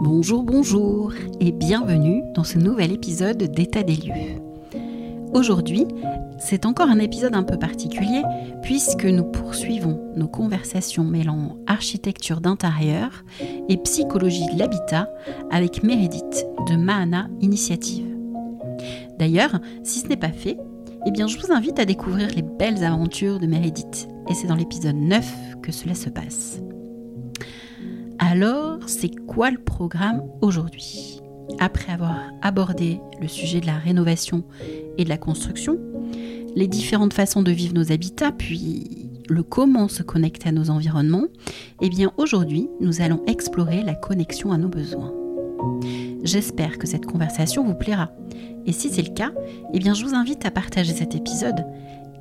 Bonjour, bonjour et bienvenue dans ce nouvel épisode d'État des lieux. Aujourd'hui, c'est encore un épisode un peu particulier puisque nous poursuivons nos conversations mêlant architecture d'intérieur et psychologie de l'habitat avec Meredith de Mahana Initiative. D'ailleurs, si ce n'est pas fait, eh bien je vous invite à découvrir les belles aventures de Meredith et c'est dans l'épisode 9 que cela se passe. Alors, c'est quoi le programme aujourd'hui? Après avoir abordé le sujet de la rénovation et de la construction, les différentes façons de vivre nos habitats, puis le comment se connecter à nos environnements, eh bien aujourd'hui, nous allons explorer la connexion à nos besoins. J'espère que cette conversation vous plaira. Et si c'est le cas, eh bien je vous invite à partager cet épisode.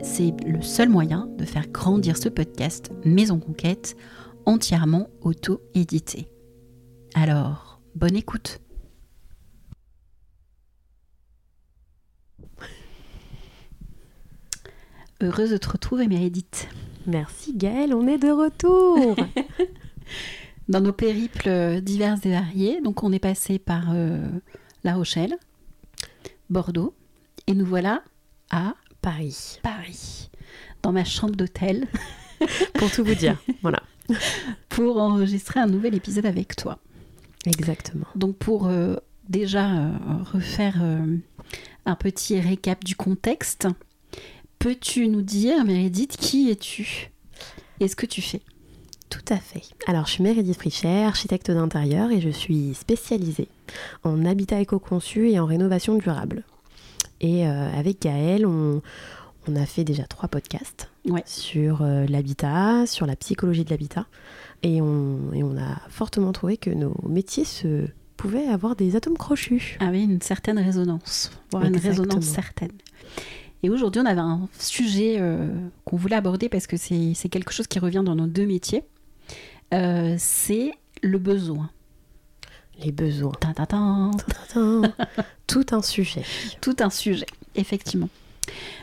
C'est le seul moyen de faire grandir ce podcast Maison Conquête entièrement auto-édité. Alors, bonne écoute. Heureuse de te retrouver, Mérédith. Merci Gaëlle, on est de retour. Dans nos périples divers et variés, donc on est passé par euh, La Rochelle, Bordeaux, et nous voilà à Paris. Paris, dans ma chambre d'hôtel. Pour tout vous dire, voilà. pour enregistrer un nouvel épisode avec toi. Exactement. Donc pour euh, déjà euh, refaire un petit récap du contexte, peux-tu nous dire, Meredith, qui es-tu? Et ce que tu fais? Tout à fait. Alors je suis Meredith Fricher, architecte d'intérieur et je suis spécialisée en habitat éco-conçu et en rénovation durable. Et avec Gaëlle, on, on a fait déjà trois podcasts sur euh, l'habitat, sur la psychologie de l'habitat. Et on, on, a fortement trouvé que nos métiers se pouvaient avoir des atomes crochus. Avaient une certaine résonance, voire une résonance certaine. Et aujourd'hui, on avait un sujet euh, qu'on voulait aborder parce que c'est quelque chose qui revient dans nos deux métiers. Euh, c'est le besoin. Les besoins. Tout un sujet. Tout un sujet, effectivement.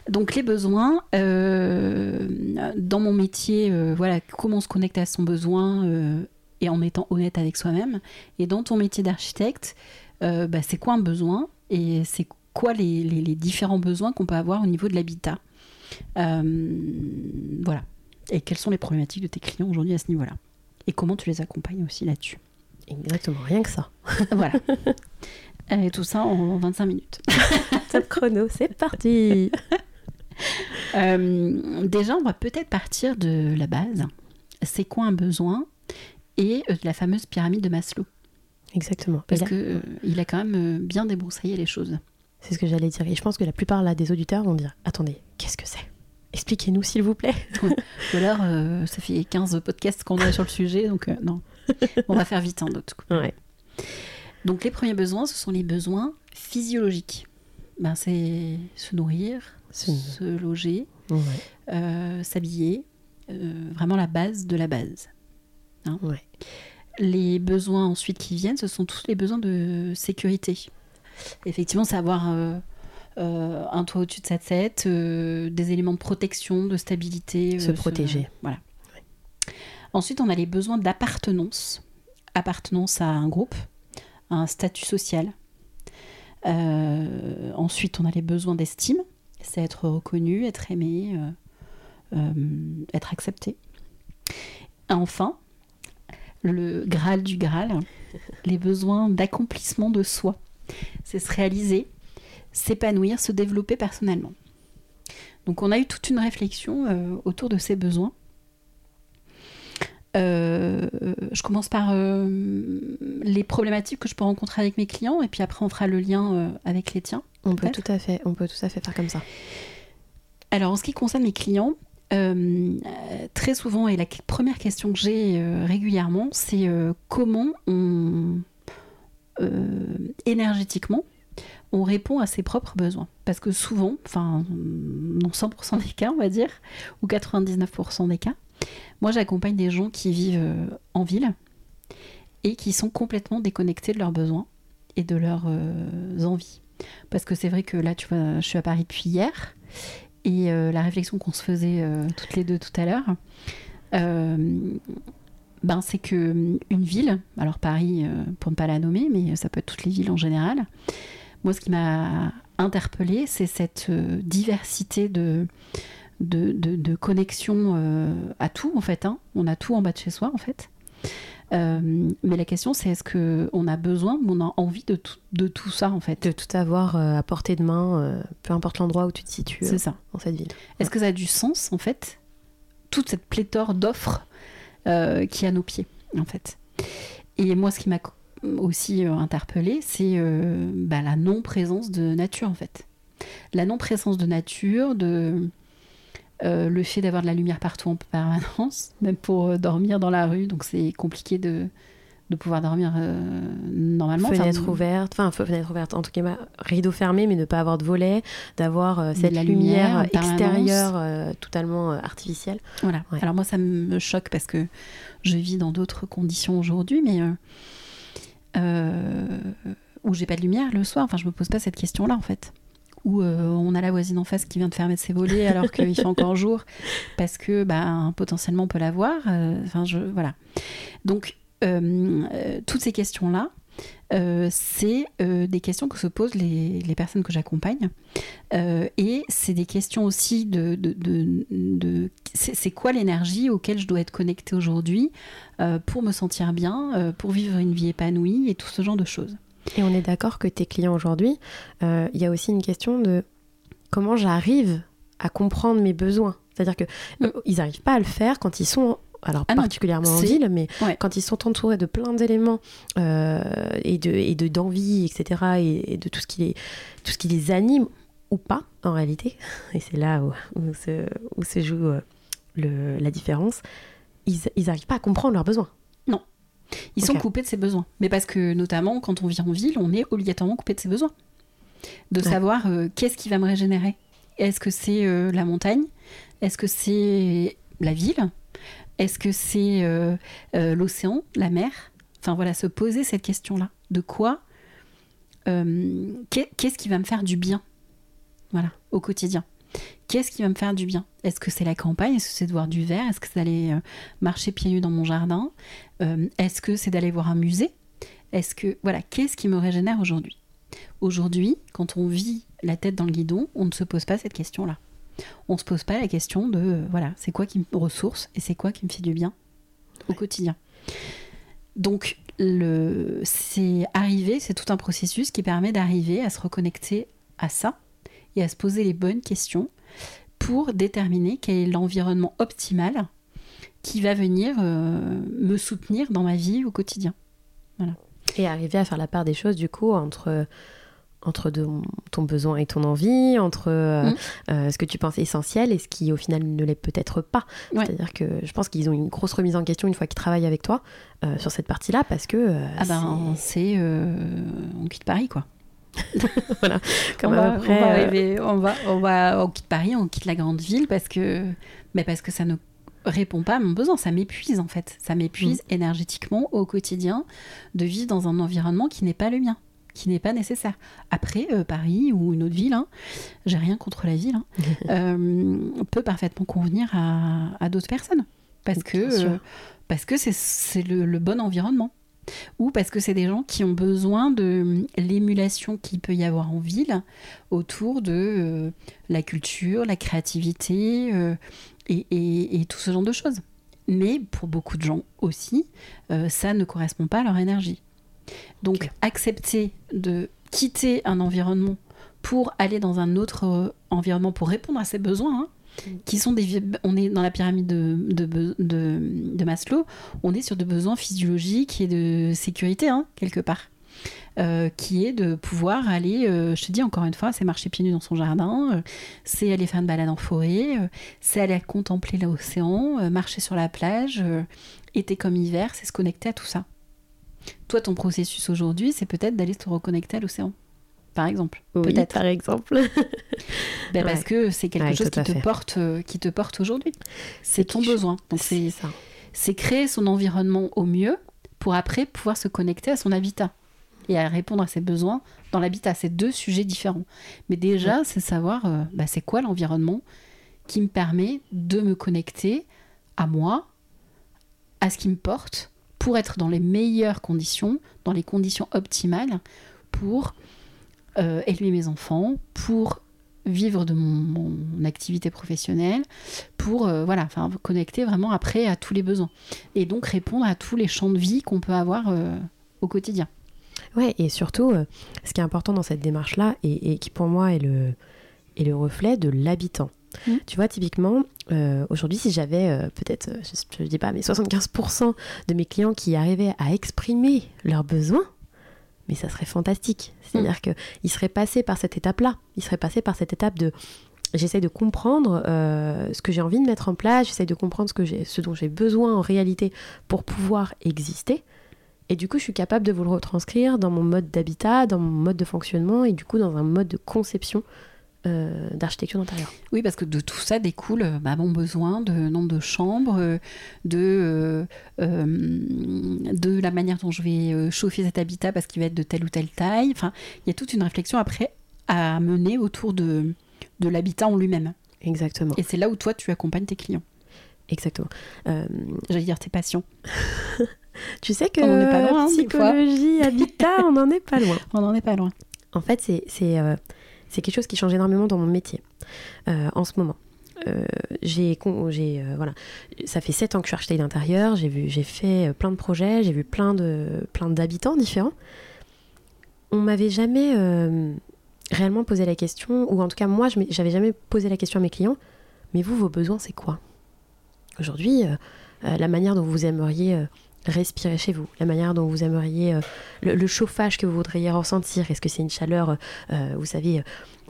Donc les besoins, euh, dans mon métier, euh, voilà, comment on se connecte à son besoin euh, et en étant honnête avec soi-même. Et dans ton métier d'architecte, bah, c'est quoi un besoin et c'est quoi les, différents besoins qu'on peut avoir au niveau de l'habitat? voilà. Et quelles sont les problématiques de tes clients aujourd'hui à ce niveau-là? Et comment tu les accompagnes aussi là-dessus. Exactement, rien que ça. voilà. Et tout ça en 25 minutes. Top chrono, c'est parti euh, Déjà, on va peut-être partir de la base. C'est quoi un besoin Et euh, de la fameuse pyramide de Maslow? Exactement. Parce qu'il euh, il a quand même bien débroussaillé les choses. C'est ce que j'allais dire. Et je pense que la plupart là, des auditeurs vont dire Attendez, qu'est-ce que c'est? Expliquez-nous, s'il vous plaît. Ou alors, ça fait 15 podcasts qu'on a sur le sujet, donc non. On va faire vite, hein, d'autres. Ouais. Donc les premiers besoins, ce sont les besoins physiologiques. Ben, c'est se nourrir, se loger, euh, s'habiller, euh, vraiment la base de la base. Hein. Les besoins ensuite qui viennent, ce sont tous les besoins de sécurité. Effectivement, c'est avoir euh, un toit au-dessus de sa tête, des éléments de protection, de stabilité. Se protéger. voilà. Ensuite, on a les besoins d'appartenance. Appartenance à un groupe, un statut social. Euh, ensuite, on a les besoins d'estime, c'est être reconnu, être aimé, euh, euh, être accepté. Enfin, le Graal du Graal, les besoins d'accomplissement de soi. C'est se réaliser, s'épanouir, se développer personnellement. Donc on a eu toute une réflexion autour de ces besoins. Euh, je commence par euh, les problématiques que je peux rencontrer avec mes clients et puis après on fera le lien euh, avec les tiens. On peut tout à fait, on peut tout à fait faire comme ça. Alors en ce qui concerne mes clients, très souvent et la première question que j'ai régulièrement, c'est comment on énergétiquement on répond à ses propres besoins. Parce que souvent, enfin, dans 100% des cas, on va dire, ou 99% des cas, moi, j'accompagne des gens qui vivent euh, en ville et qui sont complètement déconnectés de leurs besoins et de leurs euh, envies. Parce que c'est vrai que là, tu vois, je suis à Paris depuis hier Et la réflexion qu'on se faisait toutes les deux tout à l'heure, ben, c'est que une ville, alors Paris pour ne pas la nommer, mais ça peut être toutes les villes en général, moi ce qui m'a interpellée, c'est cette diversité de, de, de, connexion à tout en fait. Hein. On a tout en bas de chez soi en fait. Euh, mais la question, c'est est-ce qu'on a besoin, on a envie de tout, de tout ça en fait? De tout avoir euh, à portée de main, euh, peu importe l'endroit où tu te situes c'est ça. dans cette ville. Est-ce que ça a du sens en fait Toute cette pléthore d'offres qui est à nos pieds en fait? Et moi, ce qui m'a aussi interpellée, c'est bah, la non-présence de nature en fait. La non-présence de nature, de euh, le fait d'avoir de la lumière partout en permanence, même pour euh, dormir dans la rue, donc c'est compliqué de, de pouvoir dormir euh, normalement. Fenêtre ouverte, enfin fenêtre ouverte, en tout cas rideau fermé, mais ne pas avoir de volet, d'avoir cette la lumière, extérieure totalement artificielle. Voilà. Alors moi ça me choque parce que je vis dans d'autres conditions aujourd'hui, mais où j'ai pas de lumière le soir. Enfin je me pose pas cette question-là en fait où euh, on a la voisine en face qui vient de fermer ses volets alors qu'il fait encore jour parce que bah, potentiellement on peut la voir. Euh, enfin, je, voilà. Donc, euh, toutes ces questions-là, c'est des questions que se posent les, personnes que j'accompagne. et c'est des questions aussi de... de, de, c'est quoi l'énergie auquel je dois être connectée aujourd'hui pour me sentir bien, pour vivre une vie épanouie et tout ce genre de choses. Et on est d'accord que tes clients aujourd'hui, euh, il y a aussi une question de comment j'arrive à comprendre mes besoins. C'est-à-dire que mm. n'arrivent pas à le faire quand ils sont alors ah particulièrement en ville, mais quand ils sont entourés de plein d'éléments euh, et de et de d'envie, etc. Et, de tout ce qui les tout ce qui les anime ou pas en réalité. Et c'est là où, où, se, où, se, joue euh, le, la différence. Ils n'arrivent pas à comprendre leurs besoins. Ils sont coupés de ses besoins. Mais parce que, notamment, quand on vit en ville, on est obligatoirement coupé de ses besoins. De savoir euh, qu'est-ce qui va me régénérer. Est-ce que c'est la montagne? Est-ce que c'est la ville? Est-ce que c'est euh, l'océan, la mer? Enfin voilà, se poser cette question-là. De quoi Qu'est-ce qui va me faire du bien? Voilà, au quotidien. Qu'est-ce qui va me faire du bien? Est-ce que c'est la campagne? Est-ce que c'est de voir du verre Est-ce que c'est d'aller euh, marcher pieds nus dans mon jardin? Euh, Est-ce que c'est d'aller voir un musée? Est-ce que voilà, qu'est-ce qui me régénère aujourd'hui? Aujourd'hui, quand on vit la tête dans le guidon, on ne se pose pas cette question-là. On ne se pose pas la question de euh, voilà, c'est quoi qui me ressource et c'est quoi qui me fait du bien au quotidien. Donc le c'est arriver, c'est tout un processus qui permet d'arriver à se reconnecter à ça et à se poser les bonnes questions pour déterminer quel est l'environnement optimal qui va venir euh, me soutenir dans ma vie au quotidien. Voilà. Et arriver à faire la part des choses du coup entre entre ton besoin et ton envie, entre euh, mm. euh, ce que tu penses essentiel et ce qui au final ne l'est peut-être pas. C'est-à-dire que je pense qu'ils ont une grosse remise en question une fois qu'ils travaillent avec toi sur cette partie-là parce que... ah ben c'est... on quitte Paris quoi. voilà. Comme on, va, après, on, va euh, arriver, on, va, on va, on quitte Paris, on quitte la grande ville parce que, mais parce que ça ne répond pas à mon besoin, ça m'épuise en fait, ça m'épuise mm. énergétiquement au quotidien de vivre dans un environnement qui n'est pas le mien, qui n'est pas nécessaire. Après, euh, Paris ou une autre ville, hein, j'ai rien contre la ville, hein, euh, peut parfaitement convenir à, à d'autres personnes parce que parce que c'est le, le bon environnement ou parce que c'est des gens qui ont besoin de l'émulation qu'il peut y avoir en ville autour de euh, la culture, la créativité euh, et, tout ce genre de choses. Mais pour beaucoup de gens aussi, euh, ça ne correspond pas à leur énergie. Donc accepter de quitter un environnement pour aller dans un autre environnement pour répondre à ses besoins, hein, qui sont des. On est dans la pyramide de, de, de, Maslow, on est sur des besoins physiologiques et de sécurité, hein, quelque part. Euh, qui est de pouvoir aller, euh, je te dis encore une fois, c'est marcher pieds nus dans son jardin, euh, c'est aller faire une balade en forêt, c'est aller contempler l'océan, marcher sur la plage, été comme hiver, c'est se connecter à tout ça. Toi, ton processus aujourd'hui, c'est peut-être d'aller se reconnecter à l'océan par exemple. Peut-être. Par exemple. ben Parce que c'est quelque chose qui te, porte, euh, qui te porte aujourd'hui. C'est ton besoin. Donc c'est C'est créer son environnement au mieux pour après pouvoir se connecter à son habitat. et à répondre à ses besoins dans l'habitat. C'est deux sujets différents. Mais déjà, c'est savoir euh, bah, c'est quoi l'environnement qui me permet de me connecter à moi, à ce qui me porte, pour être dans les meilleures conditions, dans les conditions optimales, pour euh, élever mes enfants, pour vivre de mon, activité professionnelle, pour euh, voilà, enfin connecter vraiment après à tous les besoins et donc répondre à tous les champs de vie qu'on peut avoir euh, au quotidien. Ouais, et surtout, ce qui est important dans cette démarche-là, et, qui pour moi est le, est le reflet de l'habitant. Mmh. Tu vois, typiquement, aujourd'hui, si j'avais peut-être, je ne dis pas, mais 75% de mes clients qui arrivaient à exprimer leurs besoins, mais ça serait fantastique. C'est-à-dire mm. qu'il serait passé par cette étape-là. Il serait passé par cette étape de j'essaie de comprendre euh, ce que j'ai envie de mettre en place, j'essaie de comprendre ce, que ce dont j'ai besoin en réalité pour pouvoir exister. Et du coup, je suis capable de vous le retranscrire dans mon mode d'habitat, dans mon mode de fonctionnement et du coup dans un mode de conception euh, d'architecture d'intérieur. Oui, parce que de tout ça découle euh, bah, mon besoin de nombre de chambres, euh, de, de la manière dont je vais chauffer cet habitat parce qu'il va être de telle ou telle taille. Enfin, il y a toute une réflexion après à mener autour de, de l'habitat en lui-même. Exactement. Et c'est là où toi, tu accompagnes tes clients. Exactement. J'allais dire tes patients. tu sais que on est pas loin, hein, psychologie, habitat, on n'en est pas loin. on n'en est pas loin. En fait, c'est c'est quelque chose qui change énormément dans mon métier euh, en ce moment. Euh, j'ai, euh, voilà, ça fait 7 ans que je suis architecte d'intérieur, j'ai vu, j'ai fait plein de projets, j'ai vu plein d'habitants différents. On m'avait jamais réellement posé la question, ou en tout cas moi, j'avais jamais posé la question à mes clients. Mais vous, vos besoins, c'est quoi? Aujourd'hui, la manière dont vous aimeriez respirer chez vous, la manière dont vous aimeriez, euh, le, chauffage que vous voudriez ressentir. Est-ce que c'est une chaleur, euh, vous savez,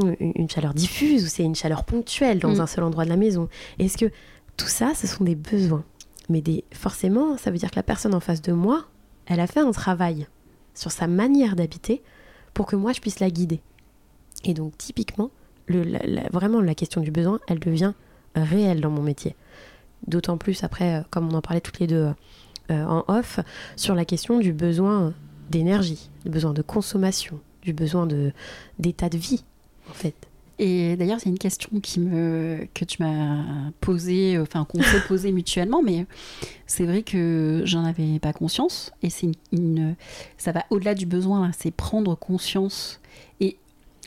euh, une, chaleur diffuse ou c'est une chaleur ponctuelle dans mm. un seul endroit de la maison? Est-ce que tout ça, ce sont des besoins? Mais des, forcément, ça veut dire que la personne en face de moi, elle a fait un travail sur sa manière d'habiter pour que moi, je puisse la guider. Et donc, typiquement, le, vraiment, la question du besoin, elle devient réelle dans mon métier. D'autant plus après, comme on en parlait toutes les deux euh, en off sur la question du besoin d'énergie, du besoin de consommation, du besoin d'état de vie, en fait. Et d'ailleurs, c'est une question qui me, que tu m'as posée, enfin qu'on s'est posée mutuellement, mais c'est vrai que j'en avais pas conscience. Et c'est une, ça va au-delà du besoin, c'est prendre conscience. Et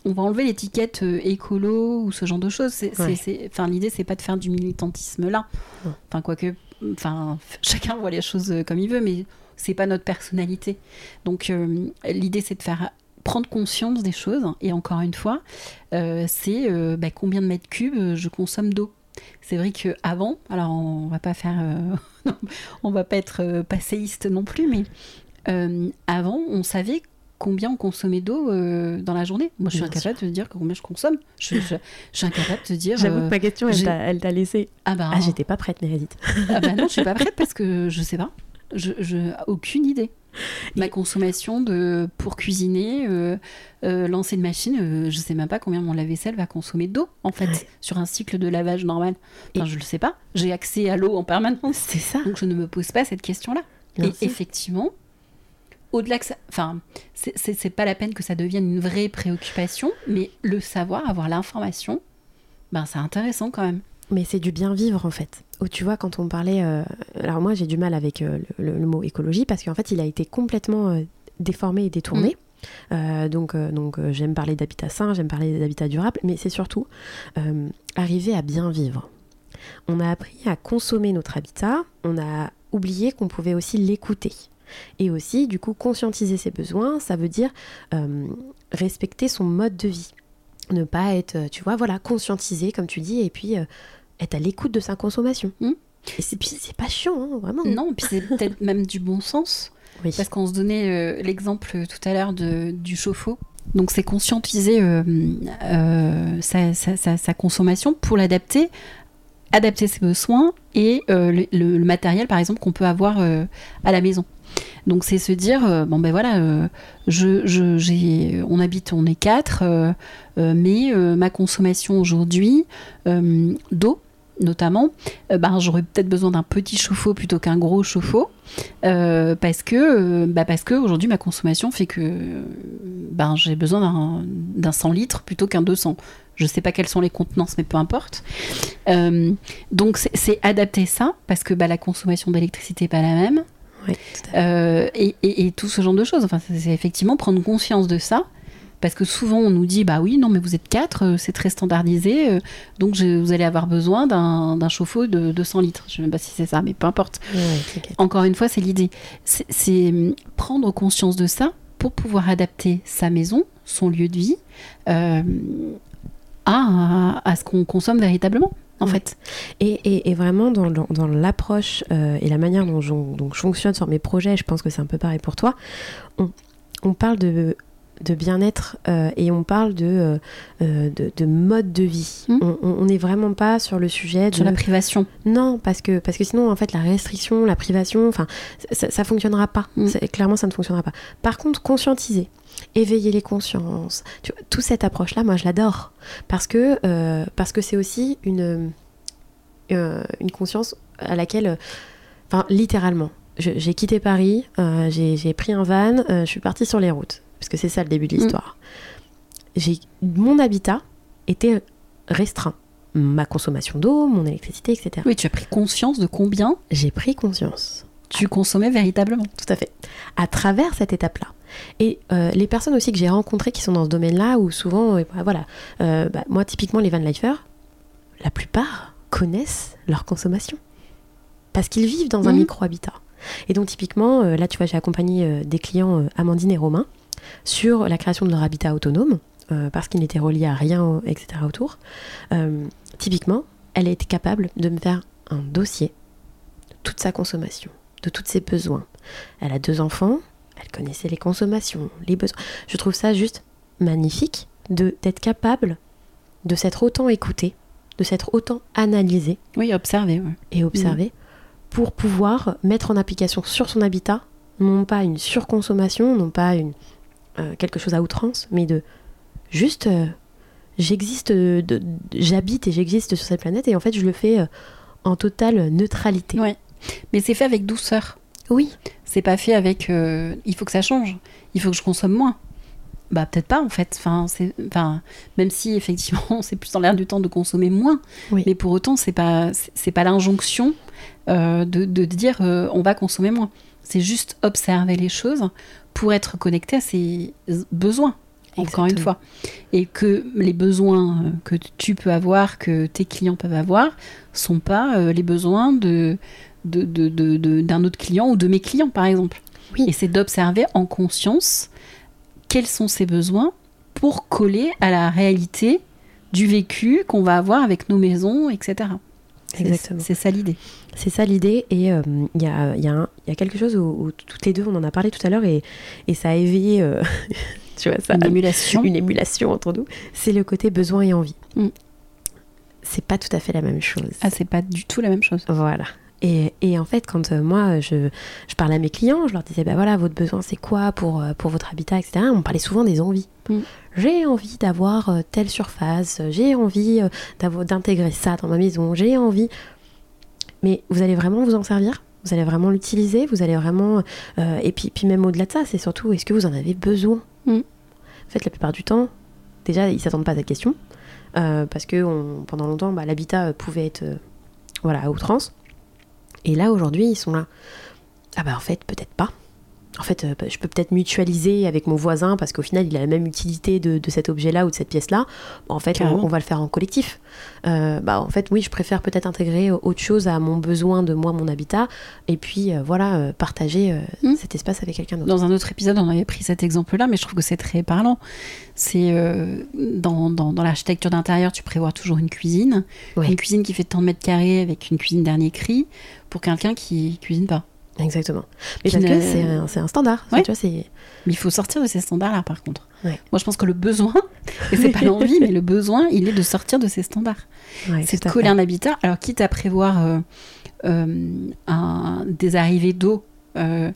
on va enlever l'étiquette euh, écolo ou ce genre de choses. C'est, enfin, l'idée, c'est pas de faire du militantisme là. Enfin, quoique enfin, chacun voit les choses euh, comme il veut, mais c'est pas notre personnalité. Donc euh, l'idée c'est de faire prendre conscience des choses. Et encore une fois, euh, c'est bah, combien de mètres cubes je consomme d'eau. C'est vrai que avant, alors on va pas faire, on va pas être passéiste non plus, mais avant on savait combien on consommait d'eau euh, dans la journée. Moi, je suis incapable de te dire combien je consomme. Je, suis incapable de te dire. J'avoue que ma question, elle t'a laissé. Ah bah. Ah, j'étais pas prête, Meredith. ah bah non, je suis pas prête parce que je sais pas. Je, je aucune idée. Ma consommation de pour cuisiner, euh, euh, lancer une machine, je sais même pas combien mon lave-vaisselle va consommer d'eau en fait sur un cycle de lavage normal. Enfin, je le sais pas. J'ai accès à l'eau en permanence. C'est ça. Donc je ne me pose pas cette question-là. Et effectivement, au-delà que ça. Enfin, c'est pas la peine que ça devienne une vraie préoccupation, mais le savoir, avoir l'information, ben c'est intéressant quand même. Mais c'est du bien vivre en fait. Où tu vois, quand on parlait. Euh, alors moi, j'ai du mal avec euh, le, mot écologie parce qu'en fait, il a été complètement euh, déformé et détourné. Mm. donc, donc j'aime parler d'habitat sain, j'aime parler d'habitat durable, mais c'est surtout arriver à bien vivre. On a appris à consommer notre habitat, on a oublié qu'on pouvait aussi l'écouter. Et aussi, du coup, conscientiser ses besoins, ça veut dire euh, respecter son mode de vie. Ne pas être, tu vois, voilà, conscientiser, comme tu dis, et puis euh, être à l'écoute de sa consommation. Hmm. Et c'est, c'est pas chiant, hein, vraiment. Non, puis c'est peut-être même du bon sens. Parce qu'on se donnait euh, l'exemple tout à l'heure du chauffe-eau. Donc c'est conscientiser sa, consommation pour l'adapter adapter ses besoins et le, matériel par exemple qu'on peut avoir à la maison. Donc c'est se dire, euh, bon ben voilà, euh, je, on habite, on est quatre, euh, mais ma consommation aujourd'hui d'eau, notamment, ben, j'aurais peut-être besoin d'un petit chauffe-eau plutôt qu'un gros chauffe-eau, parce que, bah, parce que aujourd'hui ma consommation fait que ben, j'ai besoin d'un- d'un 100 litres plutôt qu'un 200. Je sais pas quelles sont les contenances, mais peu importe. Donc c'est- adapter ça, parce que bah, la consommation d'électricité n'est pas la même. Oui. Euh, et, et- et tout ce genre de choses. Enfin, c'est effectivement prendre conscience de ça. Parce que souvent on nous dit bah oui non mais vous êtes quatre euh, c'est très standardisé euh, donc je- vous allez avoir besoin d'un chauffe-eau de 200 litres je sais même pas si c'est ça mais peu importe encore une fois c'est l'idée c'est hum, prendre conscience de ça pour pouvoir adapter sa maison son lieu de vie euh, à, à ce qu'on consomme véritablement en Ouais. fait Et, et- et vraiment, dans, dans- dans l'approche euh, et la manière dont je, dont je fonctionne sur mes projets, je pense que c'est un peu pareil pour toi, on, on parle de, de bien-être euh, et on parle de, euh, euh, de, de mode de vie. Mm. On- n'est vraiment pas sur le sujet de... sur la privation Non, parce que, parce que sinon, en fait, la restriction, la privation, enfin, ça, ça fonctionnera pas. Mm. C'est- Clairement, ça ne fonctionnera pas. Par contre, conscientiser, éveiller les consciences, tu vois, toute cette approche-là, moi, je l'adore. Parce que euh, c'est aussi une, une conscience à laquelle, enfin, littéralement, j'ai quitté Paris, euh, j'ai j'ai pris un van, euh, je suis partie sur les routes. Parce que c'est ça le début de l'histoire. J'ai Mon habitat était restreint. Ma consommation d'eau, mon électricité, etc oui tu as pris conscience de combien j'ai pris conscience. tu consommais véritablement Tout à fait. À travers cette étape-là. Et euh, les personnes aussi que j'ai rencontrées qui sont dans ce domaine-là, où souvent, euh, bah, voilà, euh, bah, moi typiquement les van lifers, la plupart connaissent leur consommation. Parce qu'ils vivent dans un Mhm. micro-habitat. Et donc typiquement, là tu vois, j'ai accompagné des clients, Amandine et Romain, sur la création de leur habitat autonome, euh, parce qu'ils n'étaient reliés à rien, etc. autour. Euh, typiquement, elle a été capable de me faire un dossier de toute sa consommation, de tous ses besoins. Elle a deux enfants, elle connaissait les consommations, les besoins. Je trouve ça juste magnifique de d'être capable de s'être autant écouté, de s'être autant analysé oui ouais. et observé pour pouvoir mettre en application sur son habitat non pas une surconsommation, non pas une euh, quelque chose à outrance, mais de juste euh, j'existe, de- j'habite et j'existe sur cette planète et en fait je le fais euh, en totale neutralité. Ouais. mais c'est fait avec douceur. Oui, c'est pas fait avec euh, il faut que ça change. Il faut que je consomme moins. Bah peut-être pas en fait. Enfin même si effectivement c'est plus dans l'air du temps de consommer moins. Oui. mais pour autant c'est pas c'est pas l'injonction euh, de, de dire euh, on va consommer moins. C'est juste observer les choses pour être connecté à ses besoins encore une fois et que les besoins euh, que tu peux avoir que tes clients peuvent avoir sont pas euh, les besoins de de- de- de- de- d'un autre client ou de mes clients par exemple Oui. et c'est d'observer en conscience quels sont ses besoins pour coller à la réalité du vécu qu'on va avoir avec nos maisons, etc. C'est- Exactement. C'est ça l'idée. C'est ça l'idée. Et euh, il y, a, il y a un- il y a quelque chose où, où toutes les deux, on en a parlé tout à l'heure, et, et ça a éveillé euh, tu vois, ça, Une émulation. une émulation entre nous. C'est le côté besoin et envie. Mm. C'est pas tout à fait la même chose. Ah, c'est pas du tout la même chose. Voilà. Et, et en fait, quand euh, moi, je, je parlais à mes clients, je leur disais, bah voilà, votre besoin, c'est quoi pour, pour votre habitat, etc. On parlait souvent des envies. Mm. J'ai envie d'avoir telle surface, j'ai envie d'avoir- d'intégrer ça dans ma maison, j'ai envie. Mais vous allez vraiment vous en servir? Vous allez vraiment l'utiliser? Vous allez vraiment... euh, et puis, puis même au-delà de ça, c'est surtout, est-ce que vous en avez besoin? Mm. En fait, la plupart du temps, déjà, ils s'attendent pas à cette question. euh, parce que on- pendant longtemps, bah, l'habitat euh, pouvait être euh, voilà, à outrance. Et là, aujourd'hui, ils sont là. Ah bah en fait, peut-être pas. En fait, euh, bah, je peux peut-être mutualiser avec mon voisin parce qu'au final, il a la même utilité de, de cet objet-là ou de cette pièce-là. Bon, en fait, on, va le faire en collectif. Euh, bah en fait, oui, je préfère peut-être intégrer autre chose à mon besoin de moi, mon habitat, et puis euh, voilà, euh, partager euh, Mm. cet espace avec quelqu'un d'autre. Dans un autre épisode, on avait pris cet exemple-là, mais je trouve que c'est très parlant. C'est dans, dans, dans l'architecture d'intérieur, tu prévois toujours une cuisine. Ouais. Une cuisine qui fait tant de mètres carrés avec une cuisine dernier cri pour quelqu'un qui cuisine pas. Exactement. Mais parce ne- que c'est un, standard. Ouais. Tu vois, Mais il faut sortir de ces standards-là, par contre. Ouais. Moi, je pense que le besoin, et c'est pas l'envie, mais le besoin, il est de sortir de ces standards. ouais, c'est de coller un habitat. Alors, quitte à prévoir euh, euh, un- des arrivées d'eau, euh,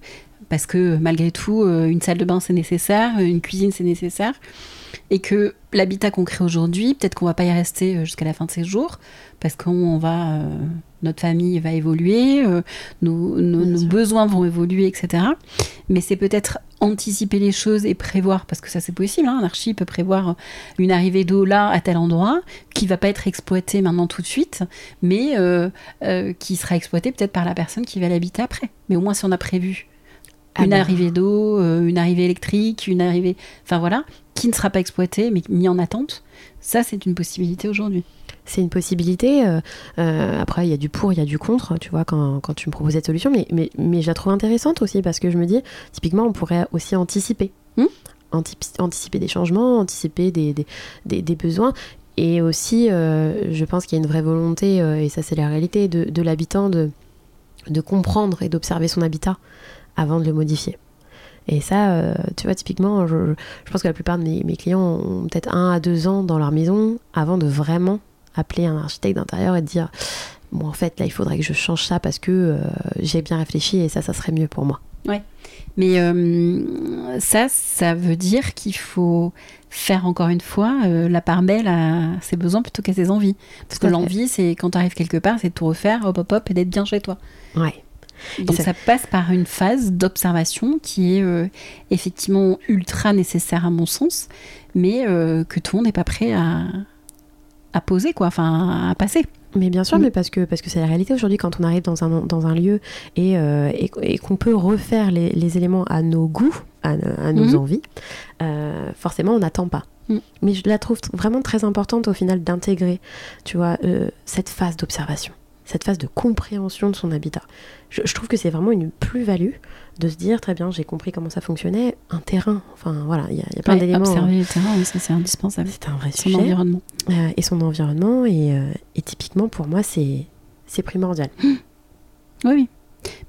parce que malgré tout, une salle de bain c'est nécessaire, une cuisine c'est nécessaire, et que l'habitat qu'on crée aujourd'hui, peut-être qu'on va pas y rester jusqu'à la fin de ses jours, parce qu'on va, notre famille va évoluer, euh, nos, besoins vont évoluer, etc. Mais c'est peut-être anticiper les choses et prévoir, parce que ça c'est possible, hein, un archi peut prévoir une arrivée d'eau là, à tel endroit, qui va pas être exploitée maintenant tout de suite, mais euh, euh, qui sera exploitée peut-être par la personne qui va l'habiter après. Mais au moins si on a prévu Ah une ben. arrivée d'eau, une arrivée électrique, une arrivée, enfin voilà, qui ne sera pas exploitée mais mis en attente. Ça, c'est une possibilité aujourd'hui. C'est une possibilité. euh, euh, après, il y a du pour, il y a du contre, tu vois, quand, quand tu me proposes cette solution. Mais, mais, mais je la trouve intéressante aussi parce que je me dis, typiquement, on pourrait aussi anticiper. Hmm. Anticiper des changements, anticiper des, des, des- des besoins. Et aussi, euh, je pense qu'il y a une vraie volonté, euh, et ça c'est la réalité, de, de l'habitant de, de comprendre et d'observer son habitat avant de le modifier. Et ça, euh, tu vois, typiquement, je, je pense que la plupart de mes, mes clients ont peut-être un à deux ans dans leur maison avant de vraiment appeler un architecte d'intérieur et dire bon en fait là il faudrait que je change ça parce que euh, j'ai bien réfléchi et ça ça serait mieux pour moi Mais euh, ça, ça veut dire qu'il faut faire encore une fois euh, la part belle à ses besoins plutôt qu'à ses envies. Parce Tout que l'envie, c'est quand tu arrives quelque part, c'est de tout refaire, hop hop hop, et d'être bien chez toi. ouais Donc ça- ça... passe par une phase d'observation qui est euh, effectivement ultra nécessaire à mon sens, mais euh, que tout le monde n'est pas prêt à, à poser, quoi, enfin à passer. mais bien sûr Mm. mais parce que parce que c'est la réalité aujourd'hui quand on arrive dans un dans un lieu et, euh, et, et qu'on peut refaire les, les éléments à nos goûts à, à nos Mhm. envies euh, forcément on n'attend pas Mm. mais je la trouve vraiment très importante au final d'intégrer tu vois euh, cette phase d'observation cette phase de compréhension de son habitat. Je, je trouve que c'est vraiment une plus-value de se dire, très bien, j'ai compris comment ça fonctionnait, un terrain, enfin voilà, il y, a- il y a plein Ouais, d'éléments. hein. observer le terrain, oui, ça c'est indispensable. C'est un vrai Son sujet. environnement. Euh, et son environnement, et, euh, et typiquement pour moi, c'est c'est primordial. Oui, oui.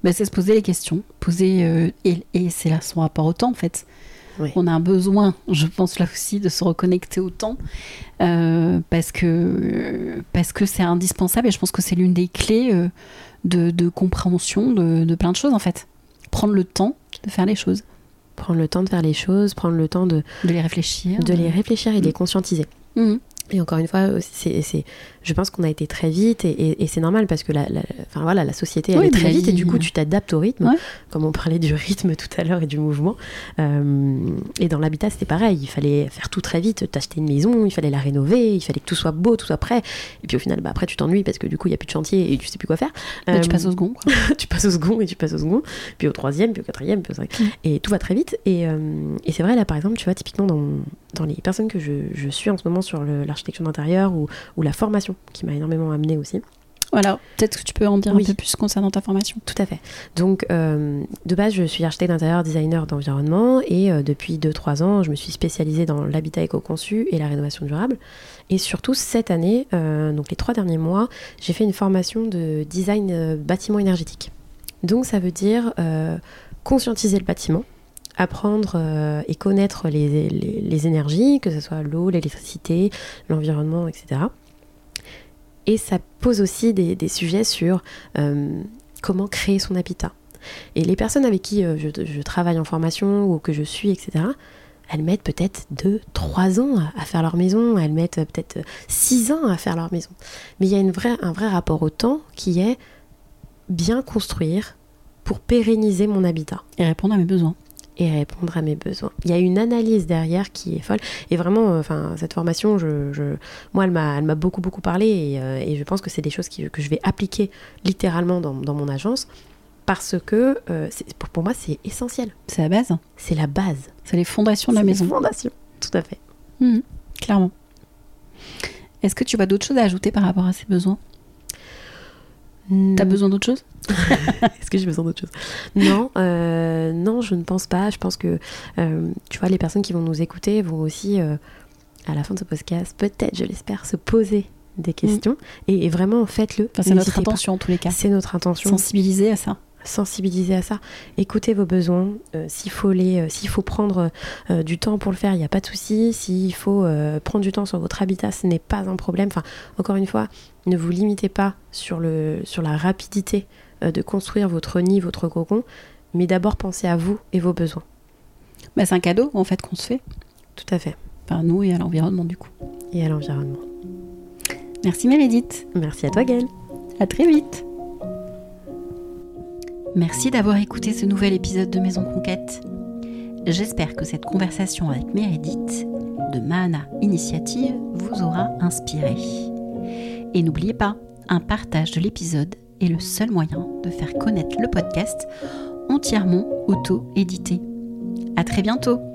Bah, c'est se poser les questions, poser euh, et, et c'est là son rapport au temps en fait. Oui. On a un besoin, je pense là aussi, de se reconnecter au temps parce que parce que c'est indispensable et je pense que c'est l'une des clés de, de compréhension de, de plein de choses en fait. Prendre le temps de faire les choses, Prendre le temps de faire les choses, prendre le temps de, de les réfléchir, de les réfléchir et de les conscientiser. Mhm. Et encore une fois, c'est, c'est- je pense qu'on a été très vite et, et- et c'est normal parce que la, la- enfin, voilà, la société elle Oui, est très vite et du coup tu t'adaptes au rythme, Ouais. comme on parlait du rythme tout à l'heure et du mouvement. Euh, et dans l'habitat c'était pareil, il fallait faire tout très vite, t'acheter une maison, il fallait la rénover, il fallait que tout soit beau, tout soit prêt. Et puis au final, bah, après tu t'ennuies parce que du coup il n'y a plus de chantier et tu sais plus quoi faire. Bah, tu Euh, passes au second. quoi. tu passes au second et tu passes au second, puis au troisième, puis au quatrième, puis au cinquième. Et tout va très vite. Et, euh, et c'est vrai, là, par exemple, tu vois, typiquement dans, dans les personnes que je, je suis en ce moment sur le- l'architecture d'intérieur ou, ou la formation, qui m'a énormément amené aussi. Voilà, peut-être que tu peux en dire Oui. un peu plus concernant ta formation. Tout à fait. Donc, euh, de base, je suis architecte d'intérieur, designer d'environnement, et euh, depuis 2-3 ans, je me suis spécialisée dans l'habitat éco-conçu et la rénovation durable. Et surtout, cette année, euh, donc les trois derniers mois, j'ai fait une formation de design bâtiment énergétique. Donc, ça veut dire conscientiser le bâtiment, apprendre euh, et connaître les, les- énergies, que ce soit l'eau, l'électricité, l'environnement, etc. Et ça pose aussi des, des sujets sur euh, comment créer son habitat. Et les personnes avec qui euh, je, je travaille en formation ou que je suis, etc., elles mettent peut-être 2, 3 ans à, faire leur maison, elles mettent peut-être 6 ans à faire leur maison. Mais il y a une vraie, un vrai rapport au temps qui est bien construire pour pérenniser mon habitat Et répondre à mes besoins. Et répondre à mes besoins. Il y a une analyse derrière qui est folle. Et vraiment, euh, enfin, cette formation, je, je- moi, elle m'a, beaucoup, beaucoup parlé. Et, euh, et je pense que c'est des choses qui- que je vais appliquer littéralement dans, dans mon agence. Parce que euh, pour, pour moi, c'est essentiel. C'est la base. C'est la base. C'est les fondations de la maison. les fondations. Tout à fait. Mhm, clairement. Est-ce que tu vois d'autres choses à ajouter par rapport à ces besoins? T'as Mm. besoin d'autre chose? Est-ce que j'ai besoin d'autre chose? Non, euh, non, je ne pense pas. Je pense que, euh, tu vois, les personnes qui vont nous écouter vont aussi, euh, à la fin de ce podcast, peut-être, je l'espère, se poser des questions. Et, et vraiment, faites-le. Enfin, c'est notre pas. intention en tous les cas. C'est notre intention. Sensibiliser à ça. Sensibiliser à ça. Écoutez vos besoins. Euh, s'il faut les, euh, s'il faut prendre euh, du temps pour le faire, il n'y a pas de souci. S'il faut prendre du temps sur votre habitat, ce n'est pas un problème. Enfin, encore une fois, ne vous limitez pas sur, le, sur la rapidité de construire votre nid, votre cocon. Mais d'abord, pensez à vous et vos besoins. Bah, c'est un cadeau en fait qu'on se fait. Tout à fait. Par nous et à l'environnement du coup. Et à l'environnement. Merci Mérédith. Merci à toi Gaëlle. À très vite. Merci d'avoir écouté ce nouvel épisode de Maison Conquête. J'espère que cette conversation avec Mérédith de Mahana Initiative vous aura inspiré. Et n'oubliez pas, un partage de l'épisode est le seul moyen de faire connaître le podcast entièrement auto-édité. À très bientôt!